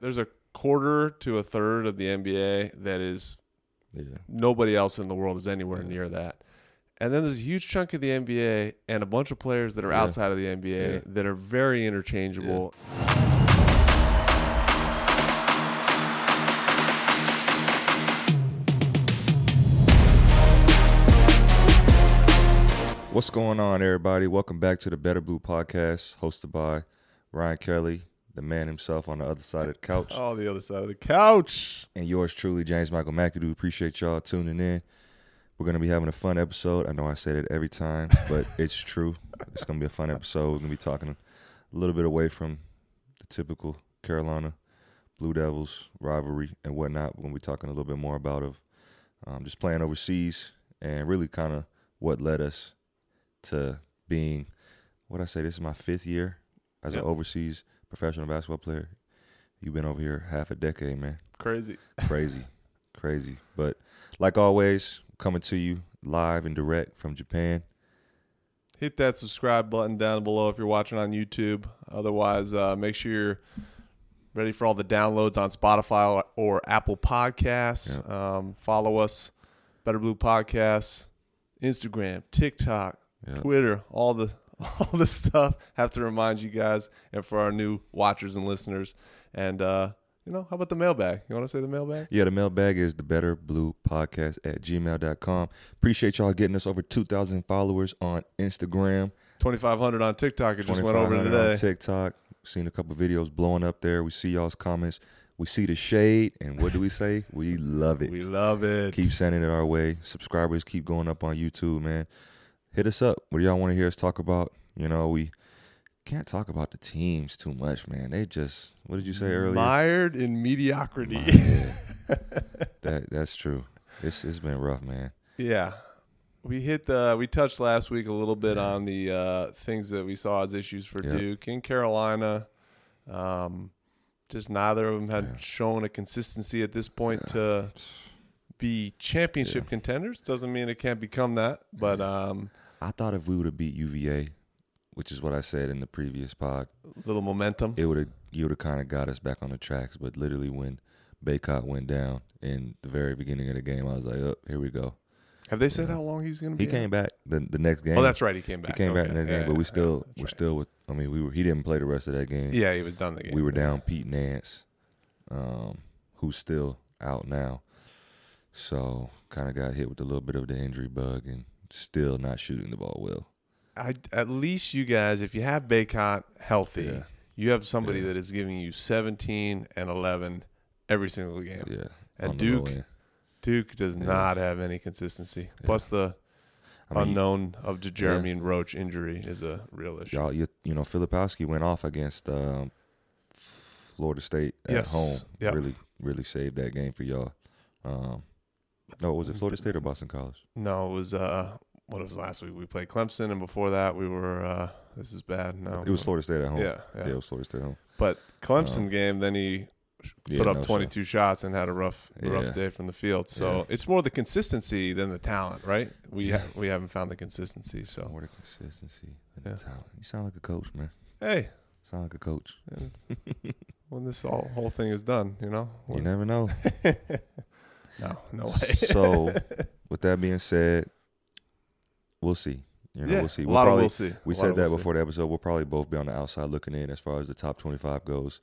There's a quarter to a third of the NBA that is Yeah. nobody else in the world is anywhere near that. And then there's a huge chunk of the NBA and a bunch of players that are Yeah. outside of the NBA Yeah. that are very interchangeable. What's going on, everybody? Welcome back to the Better Blue Podcast, hosted by Ryan Kelly, the man himself on the other side of the couch, Oh, the other side of the couch. and yours truly, James Michael McAdoo. Appreciate y'all tuning in. We're gonna be having a fun episode. I know I say it every time, but it's true. It's gonna be a fun episode. We're gonna be talking a little bit away from the typical Carolina Blue Devils rivalry and whatnot. We're gonna be talking a little bit more about of um, just playing overseas and really kind of what led us to being what I say. This is my fifth year as Yep. an overseas professional basketball player. You've been over here half a decade, man. Crazy. Crazy, crazy. But like always, coming to you live and direct from Japan. Hit that subscribe button down below if you're watching on YouTube. Otherwise, uh, make sure you're ready for all the downloads on Spotify or, or Apple Podcasts. Um, follow us, Better Blue Podcasts, Instagram, TikTok, Yeah. Twitter, all the all this stuff. Have to remind you guys, and for our new watchers and listeners. And uh, you know, how about the mailbag? You want to say the mailbag? Yeah, the mailbag is the better blue podcast at gmail.com. Appreciate y'all getting us over 2,000 followers on Instagram. Twenty five hundred on TikTok. It just went over 2,500 today. on TikTok. Seen a couple videos blowing up there. We see y'all's comments. We see the shade, and what do we say? We love it. we love it. keep sending it our way. Subscribers keep going up on YouTube, man. Hit us up. What do y'all want to hear us talk about? You know, we can't talk about the teams too much, man. They just what did you say earlier? Mired in mediocrity. Yeah. that that's true. It's it's been rough, man. Yeah. We hit the we touched last week a little bit on the uh, things that we saw as issues for Yeah. Duke in Carolina. Um, just neither of them had Yeah. shown a consistency at this point to be championship contenders. Doesn't mean it can't become that, but um, I thought if we would have beat UVA, which is what I said in the previous pod, a little momentum. it would have you would have kind of got us back on the tracks. But literally, when Bacot went down in the very beginning of the game, I was like, "Oh, here we go." Have they said how long he's going to be? He came back the the next game. Oh, that's right. He came back. He came back Okay. in that Yeah, game, but we still yeah, we're right. still with. I mean, we were. He didn't play the rest of that game. Yeah, he was done the game. we were down Pete Nance, um, who's still out now. So kind of got hit with a little bit of the injury bug and still not shooting the ball well. I, at least you guys, if you have Bacot healthy, Yeah. you have somebody Yeah. that is giving you 17 and 11 every single game. Yeah, And on the low Duke. Duke does Yeah. not have any consistency. Plus the I mean, unknown of the Jeremy and Roach injury is a real issue. y'all, you, you know, Filipowski went off against um, Florida State at Yes. home. Yep. Really, really saved that game for y'all. Um, no, was it Florida State or Boston College? No, it was uh, what was last week? We played Clemson, and before that, we were. Uh, this is bad. No, It was Florida State at home. Yeah, yeah. it was Florida State at home. But Clemson game, then he Yeah, put up no, 22 shots and had a rough, Yeah. rough day from the field. So Yeah. it's more the consistency than the talent, right? We ha- we haven't found the consistency. So More the consistency Yeah. the talent. You sound like a coach, man. hey, Sound like a coach. when this all, whole thing is done, you know, You never know. no, no way. so, with that being said, we'll see. You know, yeah, we'll see. a We'll lot probably, of we'll see. we A said that we'll see. before the episode. We'll probably both be on the outside looking in as far as the top 25 goes.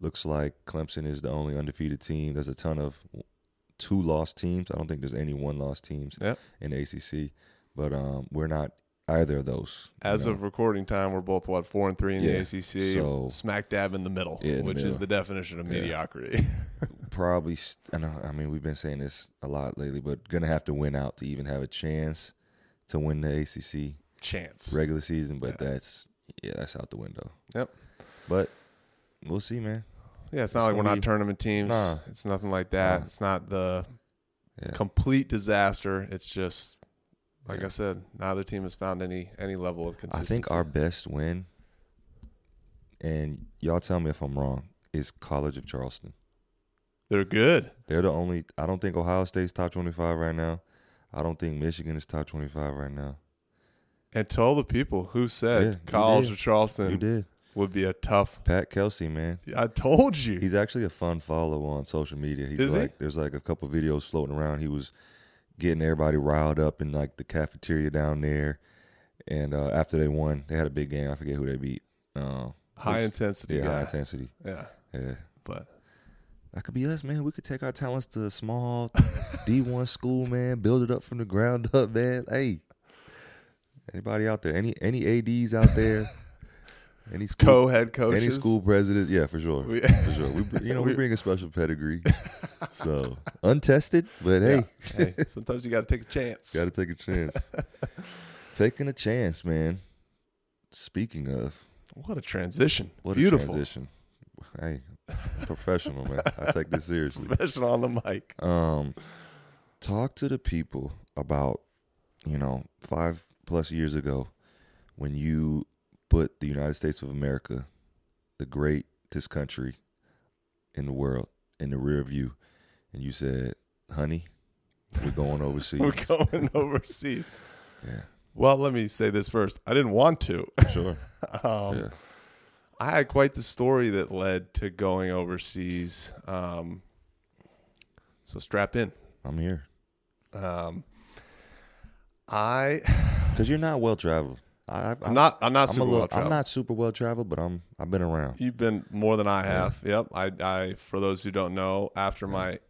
Looks like Clemson is the only undefeated team. There's a ton of two lost teams. I don't think there's any one lost teams Yep. in the ACC, but um, we're not either of those. you As know. of recording time, we're both what four and three in Yeah, the ACC, so- smack dab in the middle, Yeah, in the which is the definition of mediocrity. probably st- I know uh, I mean we've been saying this a lot lately, but gonna have to win out to even have a chance to win the ACC Chance. regular season. But that's yeah, that's out the window. Yep. But we'll see, man. Yeah, it's not It's like we're gonna not be- tournament teams. Nah. It's nothing like that. Nah. It's not the Yeah. complete disaster. It's just like Yeah. I said, neither team has found any any level of consistency. I think our best win, and y'all tell me if I'm wrong, is College of Charleston. they're good. They're the only. I don't think Ohio State's top 25 right now. I don't think Michigan is top 25 right now. And tell the people who said Yeah, College of Charleston You did. would be a tough. Pat Kelsey, man. I told you. He's actually a fun follow on social media. He's Is he? like, there's like a couple videos floating around. He was getting everybody riled up in like the cafeteria down there. And uh, after they won, they had a big game. I forget who they beat. Uh, high intensity yeah, guy. high intensity. Yeah, Yeah, but that could be us, man. We could take our talents to a small D one school, man. Build it up from the ground up, man. Hey, anybody out there? Any any ads out there? Any school? co-head coaches. Any school president? Yeah, for sure. We- for sure. We, you know, we bring a special pedigree. So untested, but hey, hey, sometimes you got to take a chance. got to take a chance. Taking a chance, man. Speaking of, What a transition! what Beautiful. a transition. Hey, professional, man. I take this seriously. Professional on the mic. Um, talk to the people about, you know, five plus years ago when you put the United States of America, the greatest country in the world, in the rear view, and you said, "Honey, we're going overseas." We're going overseas. Yeah, Well, let me say this first. I didn't want to. sure. Um, yeah, I had quite the story that led to going overseas. Um, so strap in. I'm here Um, I because you're not well traveled. I, I'm not I'm not I'm, super little, well I'm traveled. not super well traveled, but I'm. I've been around. You've been more than I have. Yep. I I for those who don't know, after my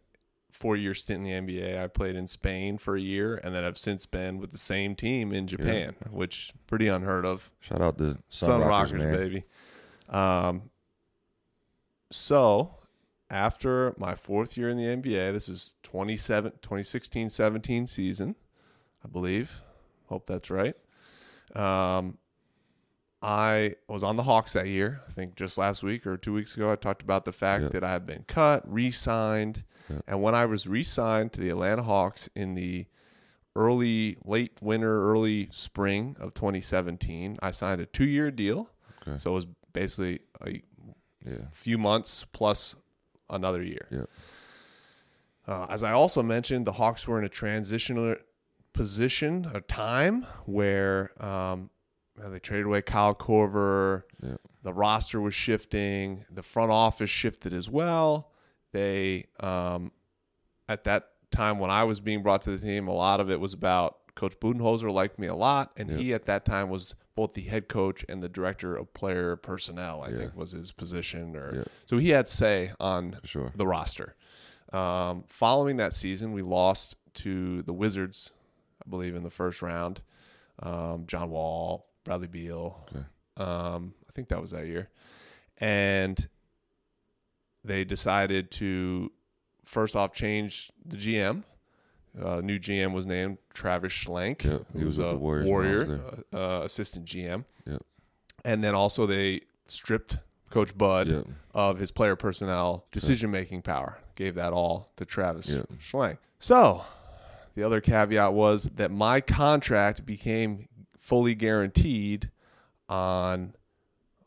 four year stint in the NBA, I played in Spain for a year, and then I've since been with the same team in Japan, which pretty unheard of. Shout out to Sun, Sun Rockers, Rockers, baby. Um, so after my fourth year in the NBA, this is 27, 2016 17 season, I believe. Hope that's right. Um, I was on the Hawks that year. I think just last week or two weeks ago, I talked about the fact Yep. that I had been cut, re signed. Yep. And when I was re signed to the Atlanta Hawks in the early, late winter, early spring of 2017, I signed a two year deal. Okay. So it was basically a Yeah, few months plus another year. yeah, Uh, as I also mentioned, the Hawks were in a transitional position, a time where um, they traded away Kyle Korver. yeah. The roster was shifting. The front office shifted as well. They, um, at that time when I was being brought to the team, a lot of it was about Coach Budenholzer liked me a lot, and Yep. he at that time was both the head coach and the director of player personnel. I Yeah. think was his position, or so he had say on sure. the roster. Um, following that season, we lost to the Wizards, I believe, in the first round. Um, John Wall, Bradley Beal. Okay. Um, I think that was that year. And they decided to first off change the GM. Uh, new GM was named Travis Schlenk, Yep, he was was a the Warriors when I was Warrior uh, uh, assistant GM. Yep. And then also they stripped Coach Bud Yep. of his player personnel decision making power. Gave that all to Travis. Schlenk. So the other caveat was that my contract became fully guaranteed on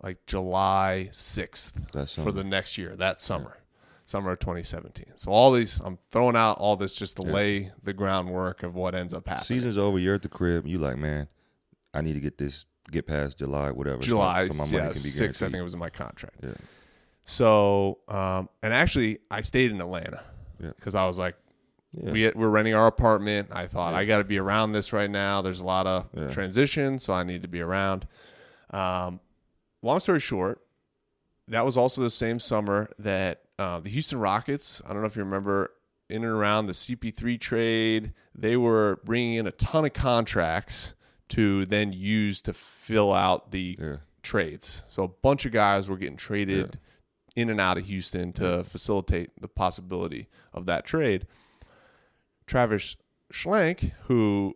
like July 6th for the next year, that summer, summer of 2017. So all these, I'm throwing out all this just to Yeah. lay the groundwork of what ends up happening. Season's over. You're at the crib. You like, man, I need to get this, get past July, whatever. so- July, so, my money yeah, can be six. I think it was in my contract. Yeah. So, um, and actually, I stayed in Atlanta Yeah. because I was like, Yeah. we we're renting our apartment. I thought Yeah. I got to be around this right now. There's a lot of Yeah. transition, so I need to be around. Um, long story short, that was also the same summer that uh, the Houston Rockets. I don't know if you remember in and around the CP3 trade, they were bringing in a ton of contracts to then use to fill out the yeah. trades. So a bunch of guys were getting traded in and out of Houston to facilitate the possibility of that trade. Travis Schlenk, who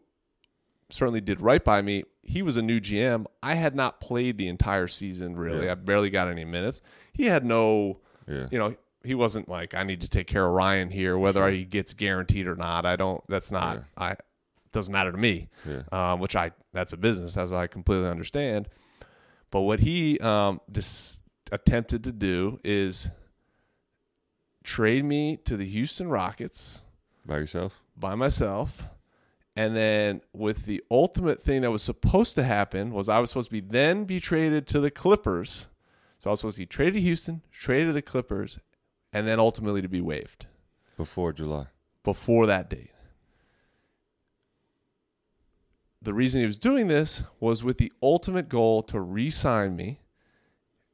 certainly did right by me, he was a new GM. I had not played the entire season really. Yeah. I barely got any minutes. He had no, Yeah. you know, he wasn't like I need to take care of Ryan here whether he gets guaranteed or not. I don't that's not Yeah. I doesn't matter to me um, which I that's a business as I completely understand. But what he um, just attempted to do is trade me to the Houston Rockets By yourself? by myself. And then with the ultimate thing that was supposed to happen was I was supposed to be then be traded to the Clippers So I was supposed to be traded to Houston, traded to the Clippers, and then ultimately to be waived Before July. before that date. The reason he was doing this was with the ultimate goal to re sign me,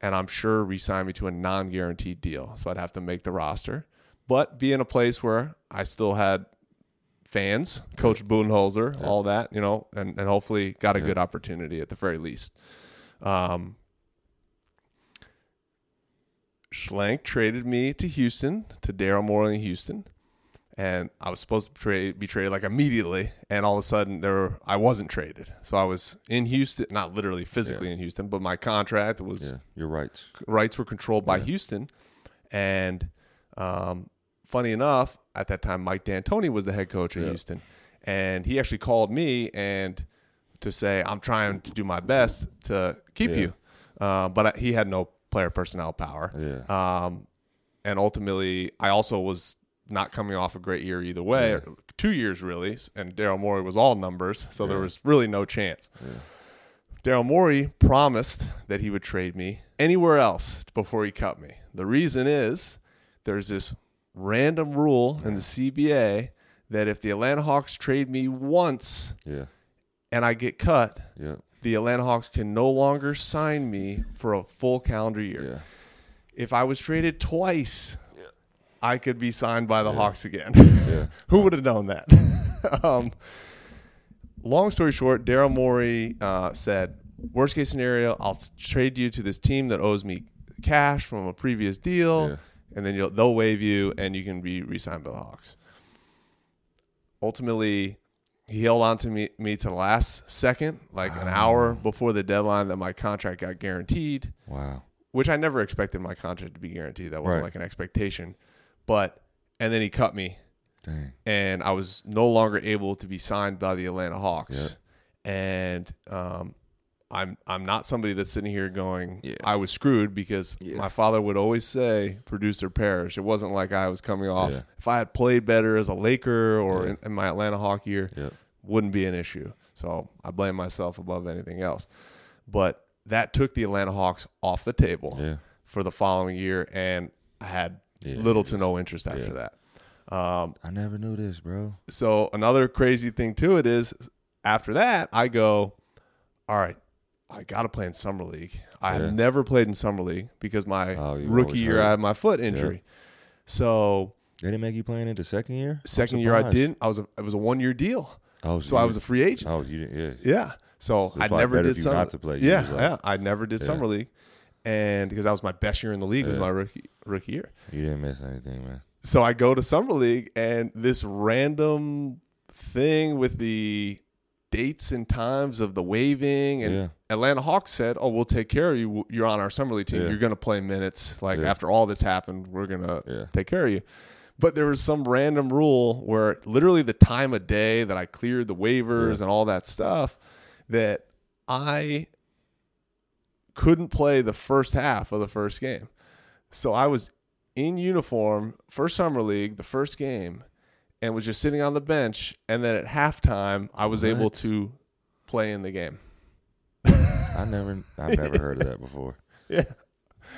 and I'm sure re sign me to a non guaranteed deal. So I'd have to make the roster, but be in a place where I still had fans, Coach Budenholzer, all that, you know, and, and hopefully got a Yeah. good opportunity at the very least. Um, Schlenk traded me to Houston, to Daryl Morey in Houston and I was supposed to trade, be traded like immediately, and all of a sudden there were, I wasn't traded. So I was in Houston, not literally physically in Houston, but my contract was Yeah, your rights. rights were controlled by Houston, and um, funny enough, at that time Mike D'Antoni was the head coach of Yeah. Houston, and he actually called me and to say I'm trying to do my best to keep Yeah. you, uh, but I, he had no player personnel power. Yeah. Um, and ultimately, I also was not coming off a great year either way, Yeah. two years really. And Daryl Morey was all numbers, so there was really no chance. Daryl Morey promised that he would trade me anywhere else before he cut me. The reason is there's this random rule in the CBA that if the Atlanta Hawks trade me once yeah. and I get cut, Yeah. the Atlanta Hawks can no longer sign me for a full calendar year Yeah. if I was traded twice, I could be signed by the Hawks again. Yeah. Who would have known that? um, long story short, Daryl Morey uh, said, "Worst case scenario, I'll s- trade you to this team that owes me cash from a previous deal, Yeah. And then you'll, they'll waive you, and you can be re-signed by the Hawks." Ultimately, he held on to me, me to the last second, like an hour before the deadline that my contract got guaranteed Wow. which I never expected my contract to be guaranteed. That wasn't Right. like an expectation. But and then he cut me Dang. and I was no longer able to be signed by the Atlanta Hawks. Yeah. And um I'm I'm not somebody that's sitting here going Yeah. I was screwed because Yeah. my father would always say producer perish. It wasn't like I was coming off Yeah. if I had played better as a Laker or in, in my Atlanta Hawk year, wouldn't be an issue. So I blame myself above anything else. But that took the Atlanta Hawks off the table for the following year, and I had little to no interest after that. Um, I never knew this, bro. so another crazy thing to it is, after that, I go, all right, I got to play in summer league. I Yeah. had never played in summer league because my Oh, rookie year hurt. I had my foot injury. So They didn't make you playing it the second year? Second year I didn't. I was a, it was a one year deal, Oh, so I was a free agent. Oh, you didn't. Yeah. Yeah. So it's I never did summer. not to play. You Yeah, like- yeah. I never did Yeah. summer league, and because that was my best year in the league was my rookie rookie year. You didn't miss anything, man. So I go to summer league, and this random thing with the dates and times of the waving and Yeah. Atlanta Hawks said, "Oh, we'll take care of you. You're on our summer league team. Yeah. You're going to play minutes. Like Yeah. after all this happened, we're going to Yeah. take care of you." But there was some random rule where literally the time of day that I cleared the waivers and all that stuff that I couldn't play the first half of the first game. So I was in uniform, first summer league, the first game, and was just sitting on the bench. And then at halftime, I was able to play in the game. I never, I've never heard of that before. Yeah.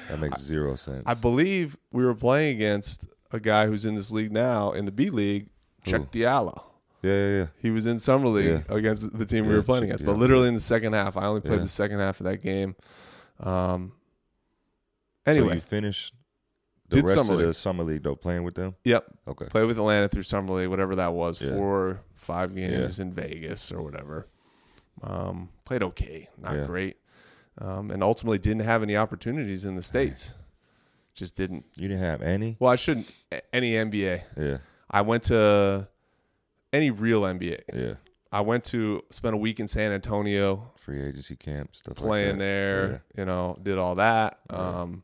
That makes zero sense. I believe we were playing against a guy who's in this league now in the B League, Cheick? Diallo. yeah, yeah, yeah. He was in summer league Yeah. against the team we were playing against. But literally in the second half, I only played Yeah. the second half of that game. Um. So Anyway, you finished the Did rest summer of the league. summer league though, playing with them. yep. Okay. Played with Atlanta through summer league, whatever that was, Yeah. four, five games in Vegas or whatever. Um, played okay, not Yeah. great, um, and ultimately didn't have any opportunities in the states. Just didn't. You didn't have any. Well, I shouldn't. Any NBA. Yeah, I went to any real NBA. yeah. I went to spend a week in San Antonio Free agency camp stuff playing like that. there. You know, did all that. Yeah. Um,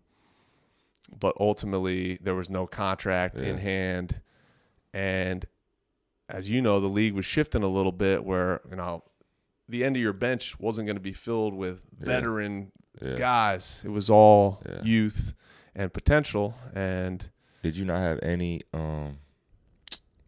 but ultimately, there was no contract in hand, and as you know, the league was shifting a little bit where you know the end of your bench wasn't going to be filled with Yeah. veteran Yeah. guys. It was all Yeah. youth and potential, and Did you not have any um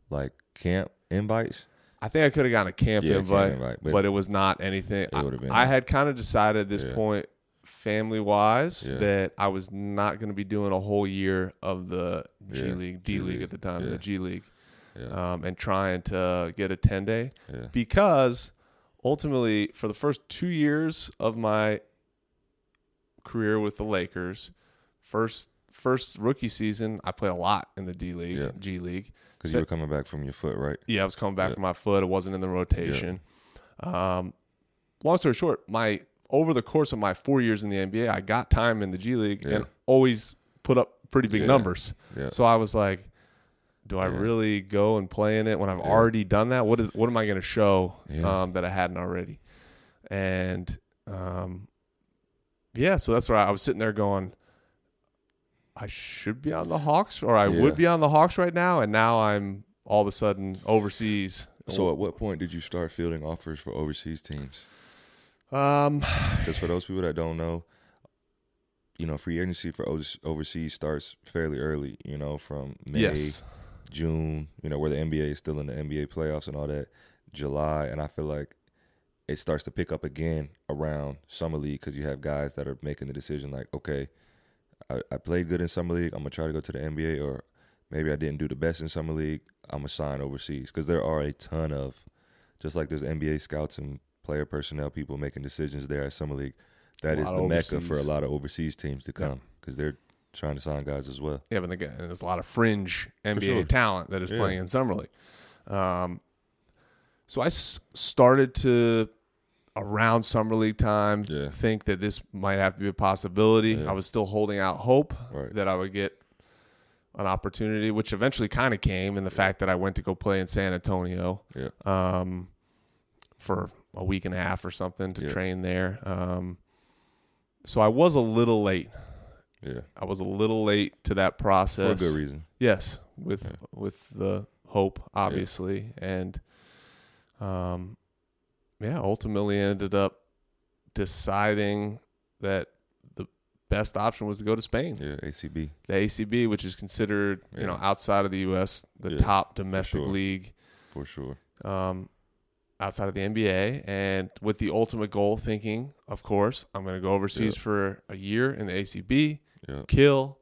like camp invites? I think I could have gotten a camp Yeah, camp invite, invite, but, but- it was not anything. I, I had kind of decided at this point family wise that I was not going to be doing a whole year of the G League, D League at the time, the G League, um, and trying to get a 10 day because ultimately, for the first two years of my career with the Lakers, first first rookie season, I played a lot in the D League, Yeah. G League. Because So- you were coming back from your foot, right? Yeah, I was coming back Yeah. from my foot. It wasn't in the rotation. Um, long story short, my over the course of my four years in the NBA, I got time in the G League Yeah. and always put up pretty big Yeah. numbers. Yeah. So I was like, do I Yeah. really go and play in it when I've Yeah. already done that? What is what am I going to show Yeah. um, that I hadn't already? And um, yeah, so that's where I was sitting there going, I should be on the Hawks, or I would be on the Hawks right now, and now I'm all of a sudden overseas. So at what point did you start fielding offers for overseas teams? Um, Because for those people that don't know, you know, free agency for overseas starts fairly early. You know, from May, yes, June. You know, where the NBA is still in the NBA playoffs and all that. July, and I feel like it starts to pick up again around summer league because you have guys that are making the decision like, okay, I, I played good in summer league. I'm gonna try to go to the NBA, or maybe I didn't do the best in summer league. I'm gonna sign overseas because there are a ton of, just like there's NBA scouts and player personnel people making decisions there at summer league. That is the mecca for a lot of overseas teams to come because they're trying to sign guys as well. yeah, but again, there's a lot of fringe NBA sure. talent that is Yeah. playing in summer league. Um, so I s- started to around summer league time Yeah. think that this might have to be a possibility. Yeah. I was still holding out hope Right. that I would get an opportunity, which eventually kind of came in the fact that I went to go play in San Antonio um, for a week and a half or something to train there. Um, so I was a little late. Yeah, I was a little late to that process. for a good reason. Yes, with Yeah. with the hope, obviously, and um, yeah, ultimately ended up deciding that the best option was to go to Spain, Yeah, ACB. the ACB, which is considered you know outside of the U.S. the Yeah, top domestic sure. league for sure. um, outside of the NBA, and with the ultimate goal, thinking, of course, I'm going to go overseas Yeah. for a year in the ACB, Yeah, kill,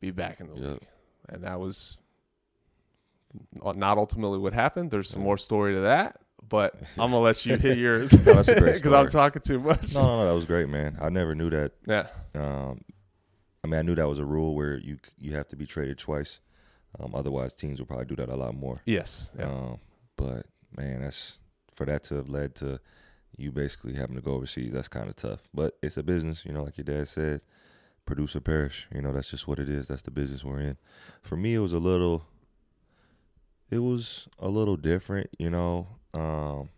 be back in the Yeah. league, and that was not ultimately what happened. There's some more story to that, but I'm gonna let you hit yours because I'm talking too much. no, no, no, that was great, man. I never knew that. Yeah, Um, I mean, I knew that was a rule where you you have to be traded twice. Um, otherwise, teams will probably do that a lot more. yes, yeah. Um, but man, that's for that to have led to you basically having to go overseas. That's kind of tough. But it's a business, you know, like your dad said, produce or perish. You know, that's just what it is. That's the business we're in. For me, it was a little. It was a little different, you know. Um,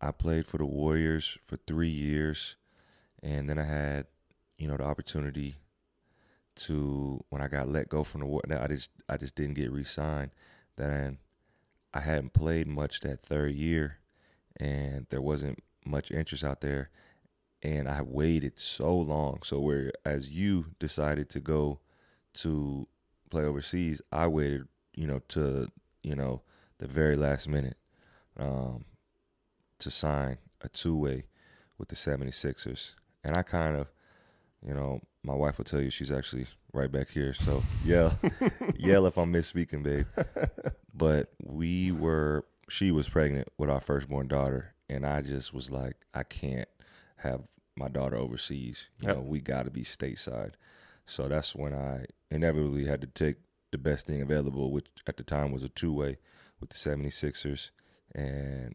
I played for the Warriors for three years, and then I had, you know, the opportunity to when I got let go from the war. I just I just didn't get re-signed. Then I hadn't played much that third year, and there wasn't much interest out there. And I waited so long. So whereas you decided to go to play overseas, I waited, you know, to you know the very last minute um, to sign a two-way with the 76ers. And I kind of, you know, my wife will tell you she's actually right back here. So yell, yell if I'm misspeaking, babe. But we were, she was pregnant with our firstborn daughter, and I just was like, I can't have my daughter overseas. You Yep. know, we got to be stateside. So that's when I inevitably had to take the best thing available, which at the time was a two way with the 76ers. And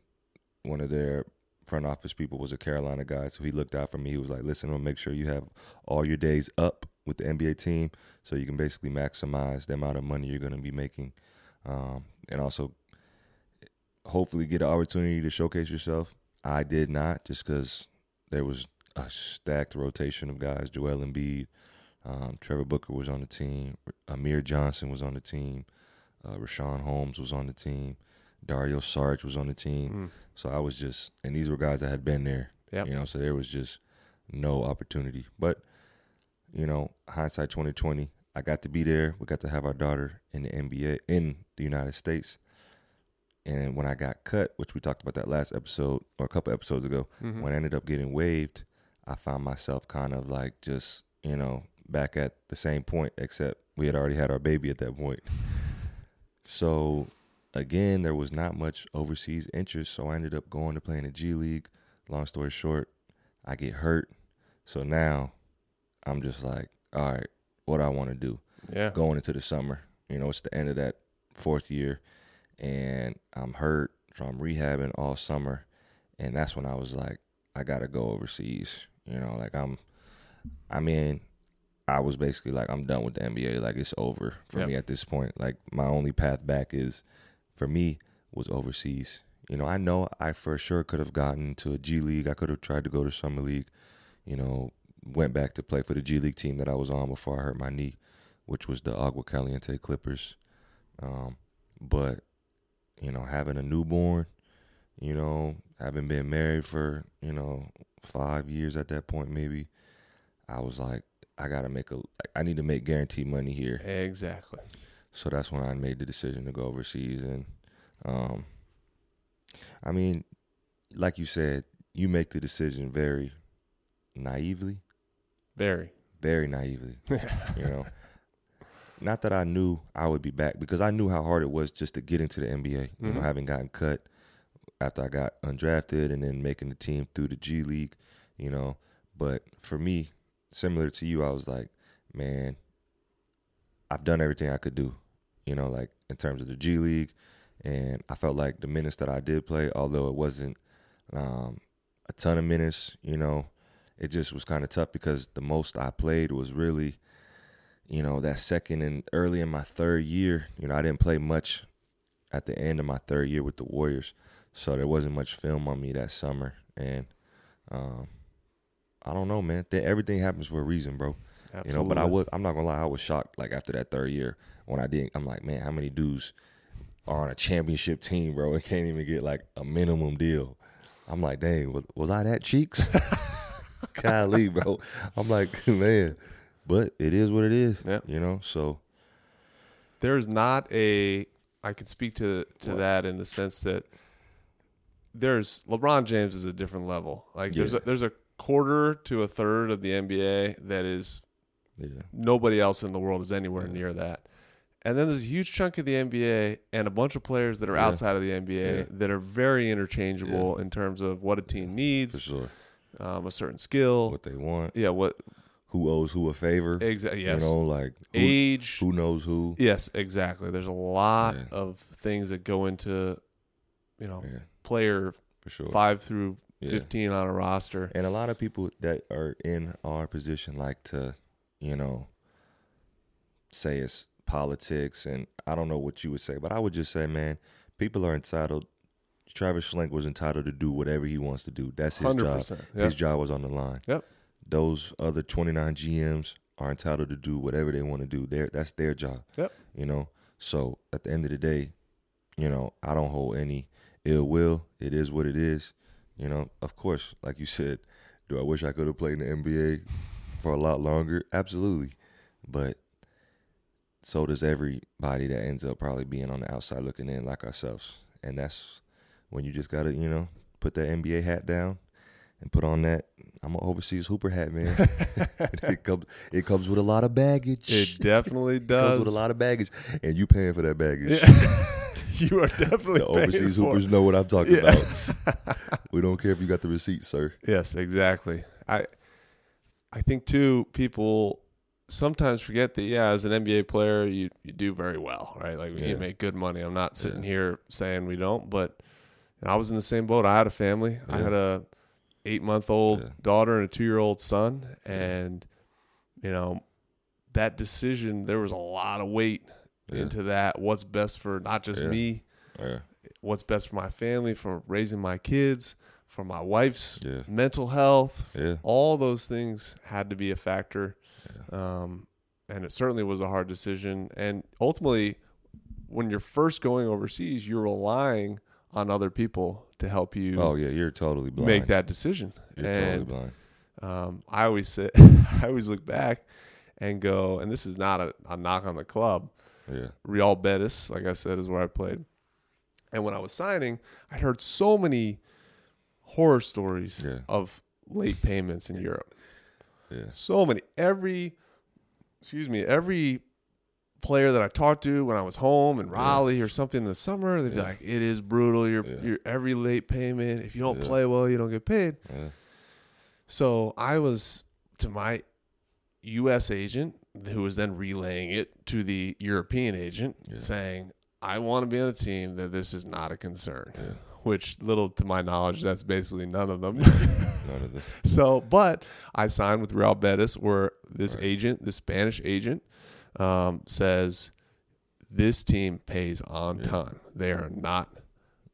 one of their front office people was a Carolina guy. So he looked out for me. He was like, listen, I'm going to make sure you have all your days up with the NBA team so you can basically maximize the amount of money you're going to be making. Um, and also hopefully get an opportunity to showcase yourself. I did not just because there was a stacked rotation of guys. Joel Embiid, um, Trevor Booker was on the team. Amir Johnson was on the team. Uh, Richaun Holmes was on the team. Dario Saric was on the team. Mm. So I was just, and these were guys that had been there. Yep. You know, so there was just no opportunity. But, you know, hindsight 2020, I got to be there. We got to have our daughter in the NBA in the United States. And when I got cut, which we talked about that last episode or a couple episodes ago, Mhm. when I ended up getting waived, I found myself kind of like just you know back at the same point, except we had already had our baby at that point. So again, there was not much overseas interest, so I ended up going to play in the G League. Long story short, I get hurt, so now I'm just like, all right, what do I want to do? Yeah. Going into the summer, you know, it's the end of that fourth year, and I'm hurt, I'm rehabbing all summer, and that's when I was like, I gotta go overseas. You know, like I'm, I mean, I was basically like, I'm done with the NBA. Like it's over for Yep. me at this point. Like my only path back is, for me, was overseas. You know, I know I for sure could have gotten to a G League. I could have tried to go to summer league. You know, went back to play for the G League team that I was on before I hurt my knee, which was the Agua Caliente Clippers. Um, but you know, having a newborn, you know, having been married for you know five years at that point, maybe, I was like, I gotta make a, I need to make guaranteed money here. Exactly. So that's when I made the decision to go overseas. And, um, I mean, like you said, you make the decision very naively, Very. very naively. you know, not that I knew I would be back because I knew how hard it was just to get into the NBA. You know, Mhm. having gotten cut after I got undrafted and then making the team through the G League. You know, but for me, similar to you, I was like, man, I've done everything I could do. You know, like in terms of the G League, and I felt like the minutes that I did play, although it wasn't um, a ton of minutes, you know, it just was kind of tough because the most I played was really, you know, that second and early in my third year. You know, I didn't play much at the end of my third year with the Warriors, so there wasn't much film on me that summer. And um, I don't know, man. Th- everything happens for a reason, bro. Absolutely. You know, but I was I'm not gonna lie, I was shocked like after that third year when I didn't I'm like, man, how many dudes are on a championship team, bro, and can't even get like a minimum deal. I'm like, dang, was, was I that cheeks? Golly, bro. I'm like, man. But it is what it is. Yeah. You know, so there's not a I can speak to to What? that in the sense that there's LeBron James is a different level. Like there's a, there's a quarter to a third of the NBA that is yeah. nobody else in the world is anywhere Yeah. near that. And then there's a huge chunk of the NBA and a bunch of players that are Yeah. outside of the NBA Yeah. that are very interchangeable in terms of what a team For needs, sure. um, a certain skill. What they want, yeah, what who owes who a favor. exactly? Yes, You know, like who, age. who knows who. Yes, exactly. There's a lot Yeah. of things that go into, you know, Yeah, player for sure. five through Yeah. 15 on a roster. And a lot of people that are in our position like to, you know, say it's politics, and I don't know what you would say, but I would just say, man, people are entitled. Travis Schlenk was entitled to do whatever he wants to do. That's his job. 100%. Yep. His job was on the line. Yep. Those other 29 GMs are entitled to do whatever they want to do. Their that's their job. Yep. You know. So at the end of the day, you know, I don't hold any ill will. It is what it is. You know, of course, like you said, do I wish I could have played in the NBA for a lot longer? Absolutely. But so does everybody that ends up probably being on the outside looking in like ourselves. And that's when you just gotta, you know, put that NBA hat down and put on that I'm an overseas hooper hat, man. it comes it comes with a lot of baggage. It definitely It does. comes with a lot of baggage. And you paying for that baggage. you are definitely The overseas hoopers know what I'm talking Yeah. about. we don't care if you got the receipt, sir. Yes, exactly. I I think too people sometimes forget that yeah, as an NBA player you, you do very well, right? Like Yeah. you make good money. I'm not sitting Yeah. here saying we don't, but I was in the same boat. I had a family. I had a eight month old Yeah. daughter and a two year old son and you know that decision there was a lot of weight Yeah. into that what's best for not just Yeah. me Yeah. what's best for my family for raising my kids for my wife's mental health Yeah. all those things had to be a factor um, and it certainly was a hard decision and ultimately when you're first going overseas you're relying on other people to help you Oh yeah, you're totally blind. make that decision You're totally blind. um, I always sit I always look back and go and this is not a, a knock on the club Yeah. Real Betis, like I said, is where I played. And when I was signing, I'd heard so many horror stories Yeah. of late payments in Europe. Yeah. So many. Every, excuse me, every player that I talked to when I was home in Raleigh or something in the summer, they'd be Yeah. like, "It is brutal. You're, Yeah. you're every late payment. If you don't Yeah. play well, you don't get paid." Yeah. So I was to my U.S. agent, who was then relaying it to the European agent, Yeah. saying, "I want to be on a team that this is not a concern." Yeah. Which, little to my knowledge, that's basically none of them. None of the. so, but I signed with Real Betis, where this Right. agent, this Spanish agent, um, says this team pays on Yeah. time. They are not.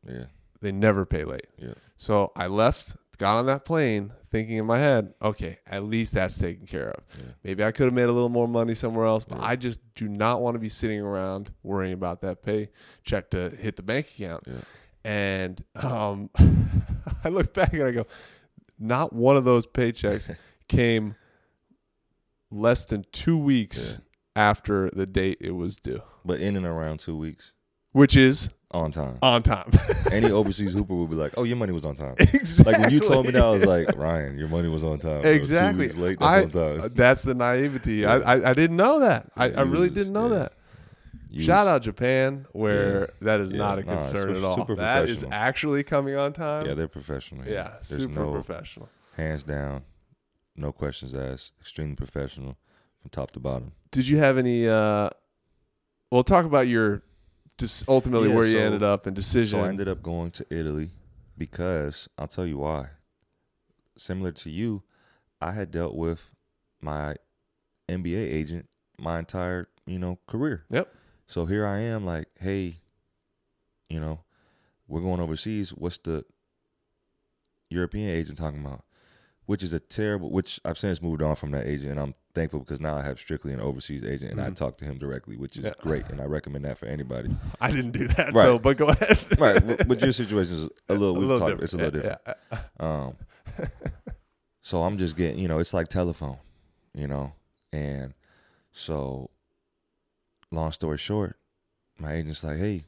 Yeah. They never pay late. Yeah. So I left, got on that plane, thinking in my head, okay, at least that's taken care of. Yeah. Maybe I could have made a little more money somewhere else, but Yeah. I just do not want to be sitting around worrying about that pay check to hit the bank account. Yeah. And um, I look back and I go, not one of those paychecks came less than two weeks after the date it was due, But in and around two weeks which is on time. on time. Any overseas hooper would be like, "Oh, your money was on time." exactly. Like when you told me that, I was like, "Ryan, your money was on time." Exactly. Two late, that's I, on time. that's the naivety. Yeah. I, I I didn't know that. I, Yeah, I you really didn't know yeah. that. You Shout out Japan, where that is Yeah, not a nah, concern super- at all. That is actually coming on time. Yeah, they're professional. yeah, There's super no professional. hands down, no questions asked. Extremely professional from top to bottom. Did you have any? uh Well, talk about your dis- ultimately Yeah, where you ended up and decision. So I ended up going to Italy because I'll tell you why. Similar to you, I had dealt with my NBA agent my entire, you know, career. Yep. So here I am like, hey, you know, we're going overseas. What's the European agent talking about? Which is a terrible which I've since moved on from that agent and I'm thankful because now I have strictly an overseas agent and I Mhm. talk to him directly, which is Yeah. great and I recommend that for anybody. I didn't do that, Right. so but go ahead. right, but your situation is a little. We've talked. It's a little different. yeah. Um, so I'm just getting, you know, it's like telephone, you know, and so, long story short, my agent's like, hey,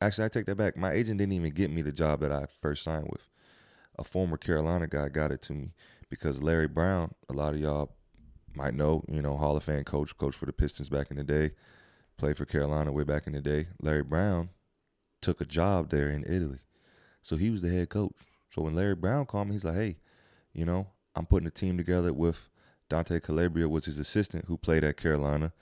actually, I take that back. My agent didn't even get me the job that I first signed with. A former Carolina guy got it to me because Larry Brown, a lot of y'all might know, you know, Hall of Fame coach, coach for the Pistons back in the day, played for Carolina way back in the day. Larry Brown took a job there in Italy. So he was the head coach. So when Larry Brown called me, he's like, hey, you know, I'm putting a team together with Dante Calabria was his assistant who played at Carolina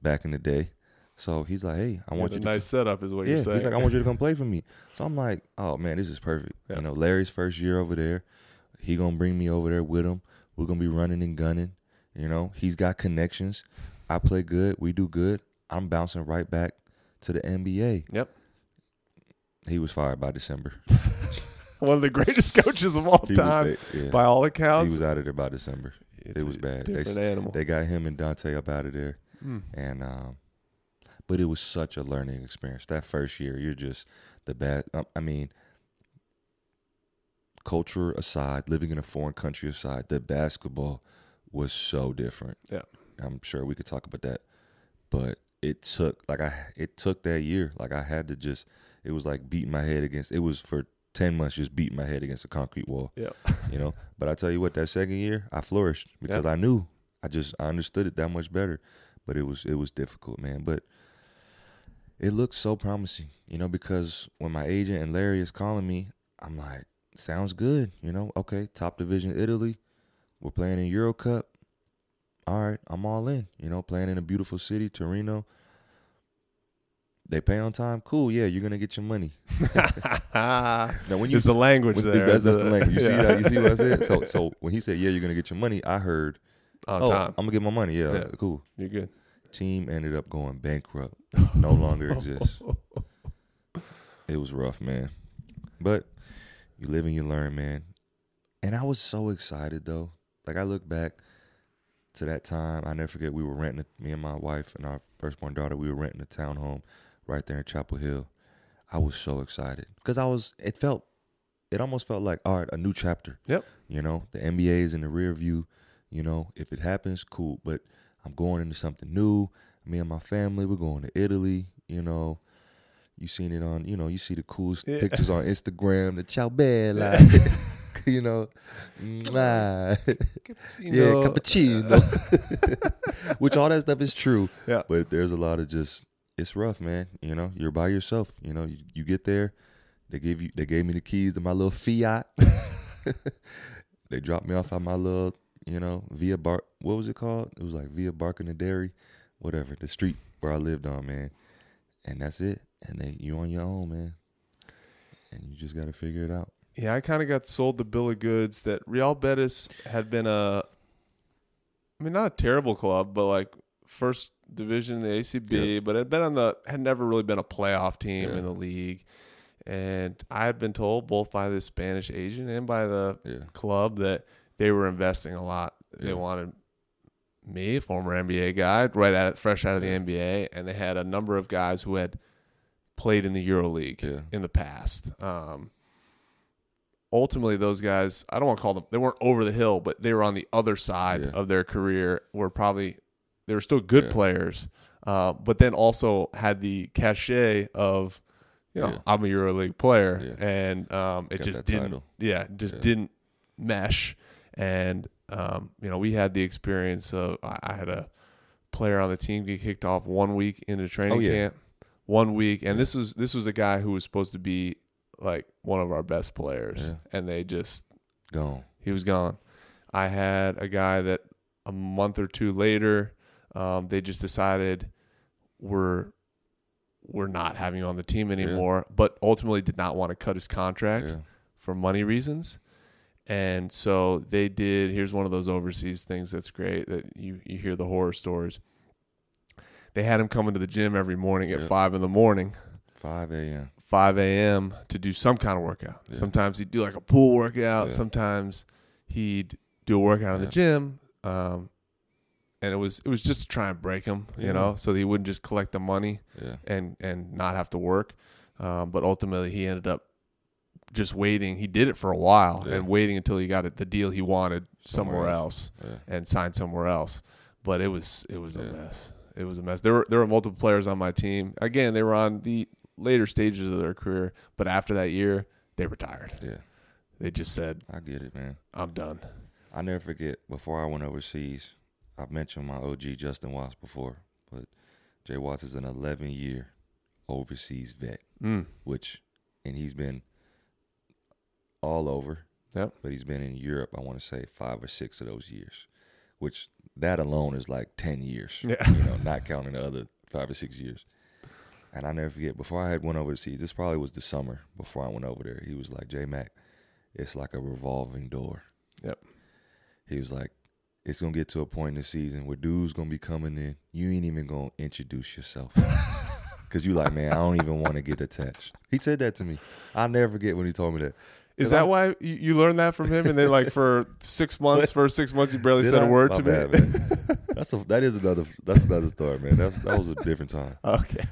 back in the day. So he's like, hey, I You want you a to nice setup, is what yeah, you're saying. he's like, I want you to come play for me. So I'm like, oh man, this is perfect. Yeah. You know, Larry's first year over there. He gonna bring me over there with him. We're gonna be running and gunning. You know, he's got connections. I play good. We do good. I'm bouncing right back to the NBA. Yep. He was fired by December. One of the greatest coaches of all He was, time, yeah, by all accounts. he was out of there by December. It's it was bad. They Different s- animal. They got him and Dante up out of there. Mm. and um, but it was such a learning experience. That first year, you're just the bad. I mean, culture aside, living in a foreign country aside, the basketball was so different. Yeah. I'm sure we could talk about that, but it took like I it took that year. Like I had to just. It was like beating my head against. It was for ten months just beating my head against a concrete wall Yeah. you know. But I tell you what, that second year I flourished because I knew I just I understood it that much better. But it was it was difficult, man. But it looks so promising, you know, because when my agent and Larry is calling me, I'm like, sounds good, you know. Okay, top division Italy, we're playing in Euro Cup. All right, I'm all in, you know, playing in a beautiful city, Torino. They pay on time, cool. Yeah, you're gonna get your money. Now, when you it's the language when- there. That's, that's the The- language. You see yeah. that? You see what I said? So, so when he said, "Yeah, you're gonna get your money," I heard, on "Oh, time. I'm gonna get my money." Yeah, Yeah. cool. You're good. Team ended up going bankrupt. No longer exists. It was rough, man. But you live and you learn, man. And I was so excited though. Like I look back to that time. I never forget. We were renting. Me and my wife and our firstborn daughter. We were renting a townhome right there in Chapel Hill. I was so excited because I was. It felt. It almost felt like all right, a new chapter. Yep. You know, the NBA is in the rear view. You know, if it happens, cool. But I'm going into something new. Me and my family, we're going to Italy. You know, you seen it on. You know, you see the coolest Yeah. pictures on Instagram. The ciao bella. you know, yeah, cappuccino. Uh, Which all that stuff is true. Yeah. But there's a lot of just it's rough, man. You know, you're by yourself. You know, you, you get there, they give you they gave me the keys to my little Fiat. they dropped me off at my little, you know, via bar what was it called? It was like via Bark in the Dairy, whatever, the street where I lived on, man. And that's it. And then you on your own, man. And you just gotta figure it out. Yeah, I kind of got sold the bill of goods that Real Betis had been a, I mean, not a terrible club, but like first division in the ACB, but had been on the had never really been a playoff team Yeah. in the league, and I had been told both by the Spanish agent and by the Yeah. club that they were investing a lot. They Yeah. wanted me, former NBA guy, right out fresh out of the NBA, and they had a number of guys who had played in the EuroLeague Yeah. in the past. Um, ultimately, those guys, I don't want to call them, they weren't over the hill, but they were on the other side Yeah. of their career. Were probably they were still good Yeah. players, uh, but then also had the cachet of. You know. I'm a EuroLeague player, and um, it Got just didn't. title. Yeah, just didn't mesh. And um, you know, we had the experience of I, had a player on the team get kicked off one week into training Oh, yeah. camp, one week, and this was this was a guy who was supposed to be like one of our best players, Yeah. and they just Gone. he was gone. I had a guy that a month or two later, um, they just decided we're we're not having him on the team anymore, but ultimately did not want to cut his contract Yeah. for money reasons. And so they did. Here's one of those overseas things that's great that you, you hear the horror stories. They had him coming to the gym every morning at Yeah. five in the morning, Five AM. 5 a.m. to do some kind of workout. Yeah. Sometimes he'd do like a pool workout. Yeah. Sometimes he'd do a workout in the gym. Um, and it was it was just to try and break him, you Yeah. know, so that he wouldn't just collect the money Yeah. and and not have to work. Um, but ultimately, he ended up just waiting. He did it for a while Yeah. and waiting until he got it, the deal he wanted somewhere, Somewhere else. Yeah. and signed somewhere else. But it was it was a mess. It was a mess. There were there were multiple players on my team. Again, they were on the later stages of their career, but after that year, they retired. Yeah. They just said, I get it, man. "I'm done." I never forget before I went overseas, I've mentioned my OG Justin Watts before, but Jay Watts is an 11 year overseas vet, Mm. which, and he's been all over. Yep. But he's been in Europe, I want to say five or six of those years, which that alone is like 10 years. Yeah. You know, not counting the other five or six years. And I never forget, before I had went overseas, this probably was the summer before I went over there. He was like, J Mac, it's like a revolving door. Yep. He was like, it's gonna get to a point in the season where dudes gonna be coming in. You ain't even gonna introduce yourself. Cause you like, man, I don't even want to get attached. He said that to me. I'll never forget when he told me that. Is that I'm- why you, learned that from him? And then, like for six months, first six months, you barely said a I? word My to bad, me. man. That's a that is another that's another story, man. That that was a different time. okay.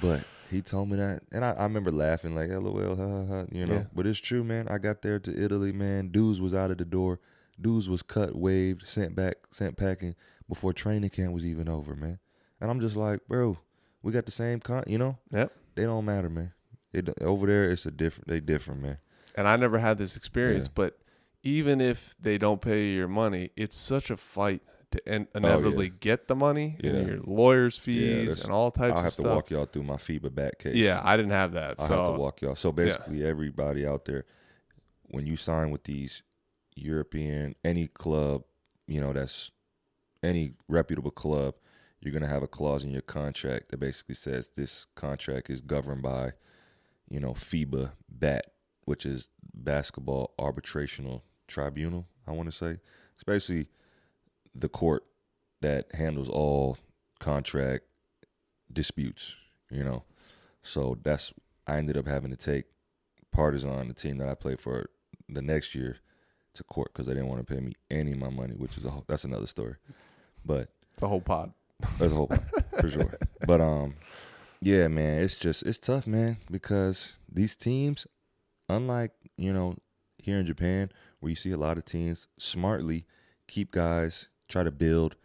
But he told me that, and I, I remember laughing like, "LOL, ha, ha, ha," you know. Yeah. But it's true, man. I got there to Italy, man. Dudes was out of the door. Dudes was cut, waved, sent back, sent packing before training camp was even over, man. And I'm just like, bro, we got the same con, you know. Yep. They don't matter, man. It over there, it's a different. They different, man. And I never had this experience, Yeah. but even if they don't pay you your money, it's such a fight to in- oh, inevitably get the money Oh, Yeah. and your lawyer's fees that's- and all types I'll have to stuff. walk y'all through my FIBA BAT case. Yeah, I didn't have that. I so have to walk y'all. So basically, everybody out there, when you sign with these European any club, you know that's any reputable club, you're gonna have a clause in your contract that basically says this contract is governed by, you know, FIBA BAT, which is Basketball Arbitrational Tribunal. I want to say it's basically the court that handles all contract disputes. You know, so that's I ended up having to take Partizan, the team that I played for the next year, to court because they didn't want to pay me any of my money, which is a whole, that's another story. But the whole pod. that's a whole lot, for sure. But um, yeah, man, it's just it's tough, man, because these teams, unlike you know here in Japan, where you see a lot of teams smartly keep guys try to build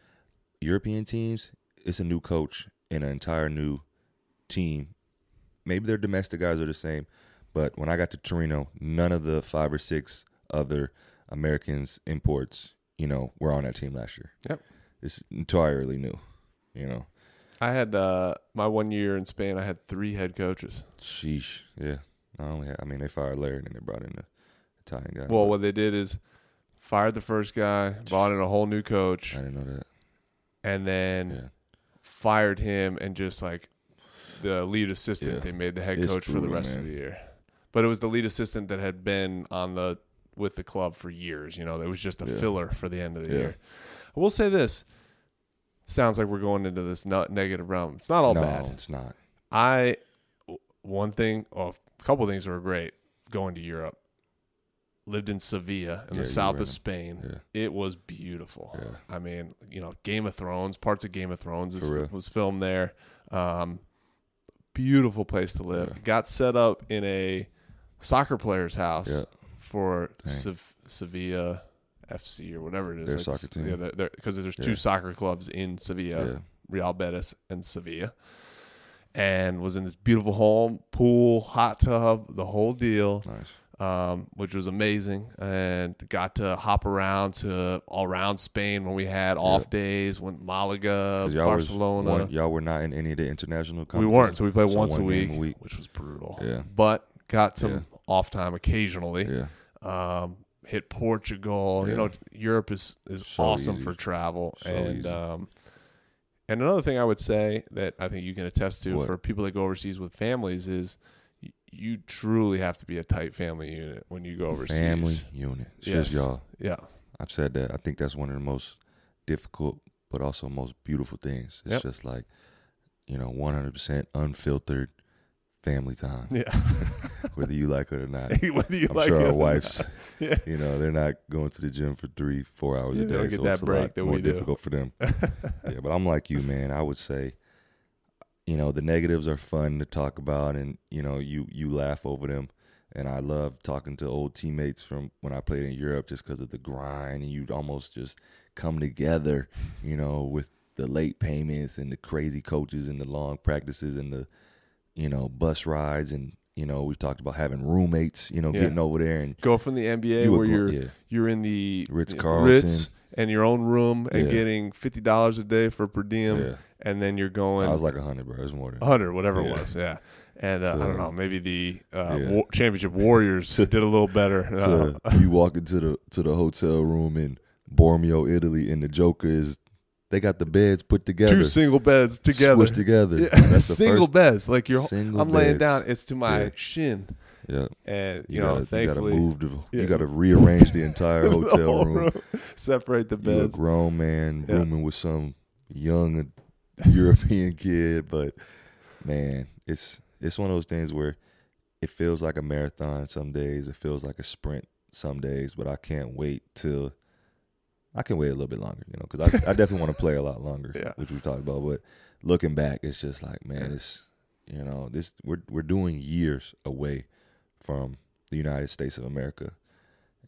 European teams. It's a new coach and an entire new team. Maybe their domestic guys are the same, But when I got to Torino, none of the five or six other Americans imports, you know, were on that team last year. Yep. It's entirely new. You know. I had uh, my one year in Spain. I had three head coaches. Sheesh. Yeah. Not only I mean they fired Larry and then they brought in the Italian guy. Well, what they did is fired the first guy, brought in a whole new coach, I didn't know that. and then Yeah. fired him and just like the lead assistant Yeah. they made the head It's coach for the brutal, rest of man. the year. But it was the lead assistant that had been on the with the club for years, you know, it was just a Yeah. filler for the end of the Yeah. year. I will say this. Sounds like we're going into this nut negative realm. It's not all no, bad. it's not. I one thing, well, a couple things were great going to Europe. Lived in Sevilla in Yeah, the south of Spain. Yeah. It was beautiful. Yeah. I mean, you know, Game of Thrones, parts of Game of Thrones is, was filmed there. Um, beautiful place to live. Got set up in a soccer player's house for Sev- Sevilla FC or whatever it is. Their It's- soccer team. Yeah, because there's Yeah. two soccer clubs in Sevilla. Yeah. Real Betis and Sevilla. And was in this beautiful home, pool, hot tub, the whole deal, Nice. um, which was amazing. And got to hop around to all around Spain when we had off days, went Malaga, y'all Barcelona. one- y'all were not in any of the international we weren't, so we played So once a week, a week. which was brutal. Yeah. But got some Yeah. off time occasionally. Yeah. Um, hit Portugal. You know, Europe is is So awesome easy. for travel. So and easy. um, and another thing I would say that I think you can attest to What? for people that go overseas with families is y- you truly have to be a tight family unit when you go overseas. Family unit. Yes. just y'all. Yeah. I've said that. I think that's one of the most difficult, but also most beautiful things. It's Yep. just like, you know, 100% unfiltered family time, Yeah. whether you like it or not. Whether you I'm like sure it our wives. Yeah. you know, they're not going to the gym for three, four hours Yeah, a day. get so that it's a break lot that more difficult for them. yeah, but I'm like you, man. I would say, you know, the negatives are fun to talk about, and you know, you you laugh over them. And I love talking to old teammates from when I played in Europe, just because of the grind, and you'd almost just come together, you know, with the late payments and the crazy coaches and the long practices and the, you know, bus rides and you know we've talked about having roommates, you know, Yeah. getting over there and Go from the NBA You where go- you're yeah. you're in the. Ritz and your own room and Yeah. getting fifty dollars a day for per diem, and then you're going I was like a hundred, bro. It was more than hundred, whatever it was. Yeah. And uh, I don't know, maybe the uh, Yeah. wa- championship warriors did a little better. Uh, you walk into the to the hotel room in Bormio, Italy, and the Joker is they got the beds put together, two single beds together. squished together. Yeah, That's the single first, beds. Like you're, single I'm laying beds. down. It's to my Yeah. shin, Yeah, and you, you, know, gotta, you gotta thankfully, move the, Yeah. you gotta rearrange the entire hotel whole room. separate the beds. You're a grown man rooming with some young European kid, but man, it's it's one of those things where it feels like a marathon some days, it feels like a sprint some days, but I can't wait till I can wait a little bit longer, you know, because I, I definitely want to play a lot longer, Yeah. which we talked about. But looking back, it's just like, man, it's you know, this we're we're doing years away from the United States of America,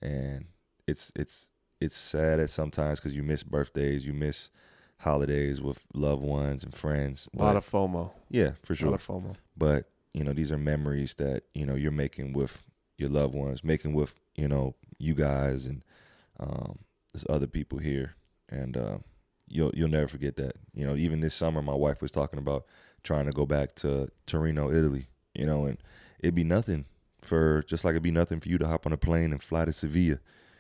and it's it's it's sad at sometimes because you miss birthdays, you miss holidays with loved ones and friends. A lot but- of FOMO. yeah, for sure. A lot of FOMO. but you know, these are memories that you know you're making with your loved ones, making with you know you guys and um, there's other people here, and uh, you'll you'll never forget that. You know, even this summer, my wife was talking about trying to go back to Torino, Italy. You know, and it'd be nothing for just like it'd be nothing for you to hop on a plane and fly to Sevilla.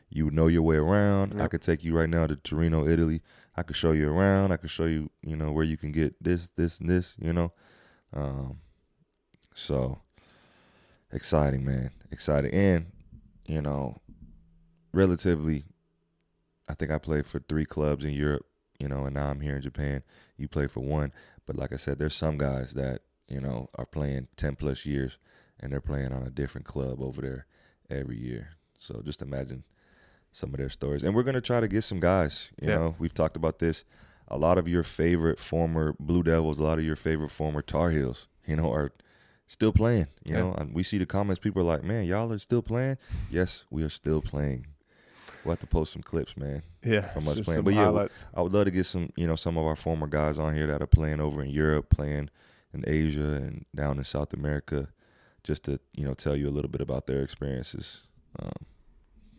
You would know your way around. I could take you right now to Torino, Italy. I could show you around. I could show you, you know, where you can get this, this, and this. You know, um, so exciting, man, exciting, and you know, relatively. I think I played for three clubs in Europe, you know, and now I'm here in Japan. You play for one, but like I said, there's some guys that you know are playing ten plus years, and they're playing on a different club over there every year. So just imagine some of their stories, and we're gonna try to get some guys. You Yeah. know, we've talked about this. A lot of your favorite former Blue Devils, a lot of your favorite former Tar Heels, you know, are still playing. You Yeah. know, and we see the comments. People are like, "Man, y'all are still playing." Yes, we are still playing. We'll have to post some clips, man. Yeah, From us playing. But yeah, highlights. I would love to get some, you know, some of our former guys on here that are playing over in Europe, playing in Asia and down in South America just to you know tell you a little bit about their experiences. Um,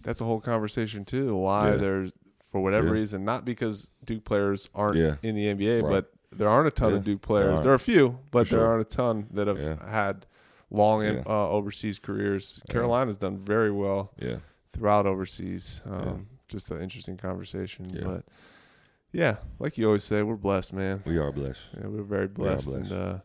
That's a whole conversation too. Why Yeah. there's for whatever Yeah. reason, not because Duke players aren't Yeah. in the NBA, Right. but there aren't a ton of Duke players. aren't. There, are a few, but For there aren't a ton that have had long uh, overseas careers. Carolina's done very well yeah, throughout overseas. Um, Yeah. Just an interesting conversation, Yeah. but yeah, like you always say, we're blessed, man. we are blessed. Yeah, we're very We blessed, blessed. and uh,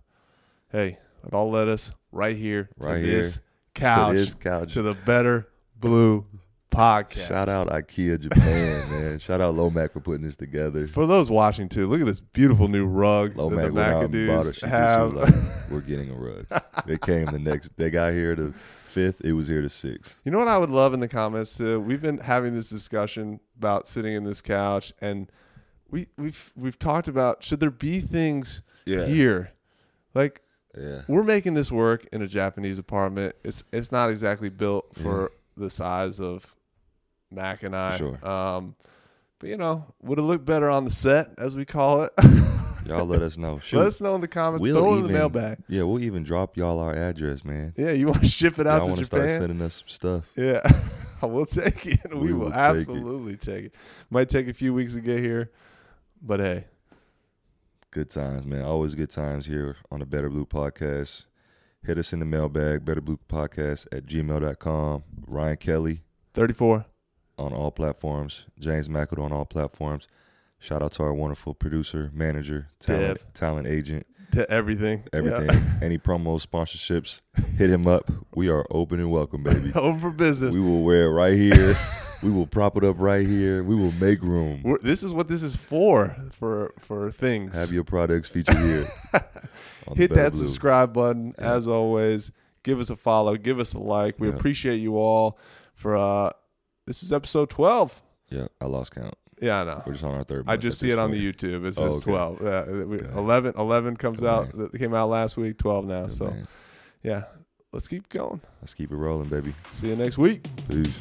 hey, it all led us right here, Right to here this couch, To this couch. to the Better Blue podcast. Shout out IKEA Japan, man. Shout out Lomac for putting this together. For those watching too, look at this beautiful new rug Lomac that the went out and bought McAdoos it. She, she have. like, "We're getting a rug." They came the next. They got here the fifth. It was here to sixth. you know what I would love in the comments too? We've been having this discussion about sitting in this couch, and we we've we've talked about should there be things Yeah, here, like yeah, we're making this work in a Japanese apartment. It's it's not exactly built for the size of Mac and I. Sure. Um, but you know, would it look better on the set, as we call it? Y'all let us know. Shoot. Let us know in the comments. We'll Throw it in the even- mailbag. yeah, we'll even drop y'all our address, man. Yeah, you want to ship it out Y'all to to start Japan? sending us some stuff. Yeah, we'll take it. We, We will, will take it. absolutely take it. Might take a few weeks to get here, but hey, Good times, man. Always good times here on the Better Blue Podcast. Hit us in the mailbag, betterbluepodcast at gmail.com. Ryan Kelly thirty-four. on all platforms. James McAdoo on all platforms. Shout out to our wonderful producer, manager, talent, Dev. talent agent, To everything. everything. Yeah. Any promos, sponsorships, hit him up. We are open and welcome, baby. Open for business. we will wear it right here. we will prop it up right here. We will make room. We're, this is what this is for. For for things. Have your products featured here. hit that Blue. subscribe button Yeah. as always give us a follow give us a like we Yeah. appreciate you all for uh this is episode 12 Yeah, I lost count. Yeah i know We're just on our third. i just see it on the youtube it Oh, okay. 12 yeah we, 11 11 comes Good out man. that came out last week 12 now Good so man. yeah let's keep going Let's keep it rolling, baby. see you next week Peace.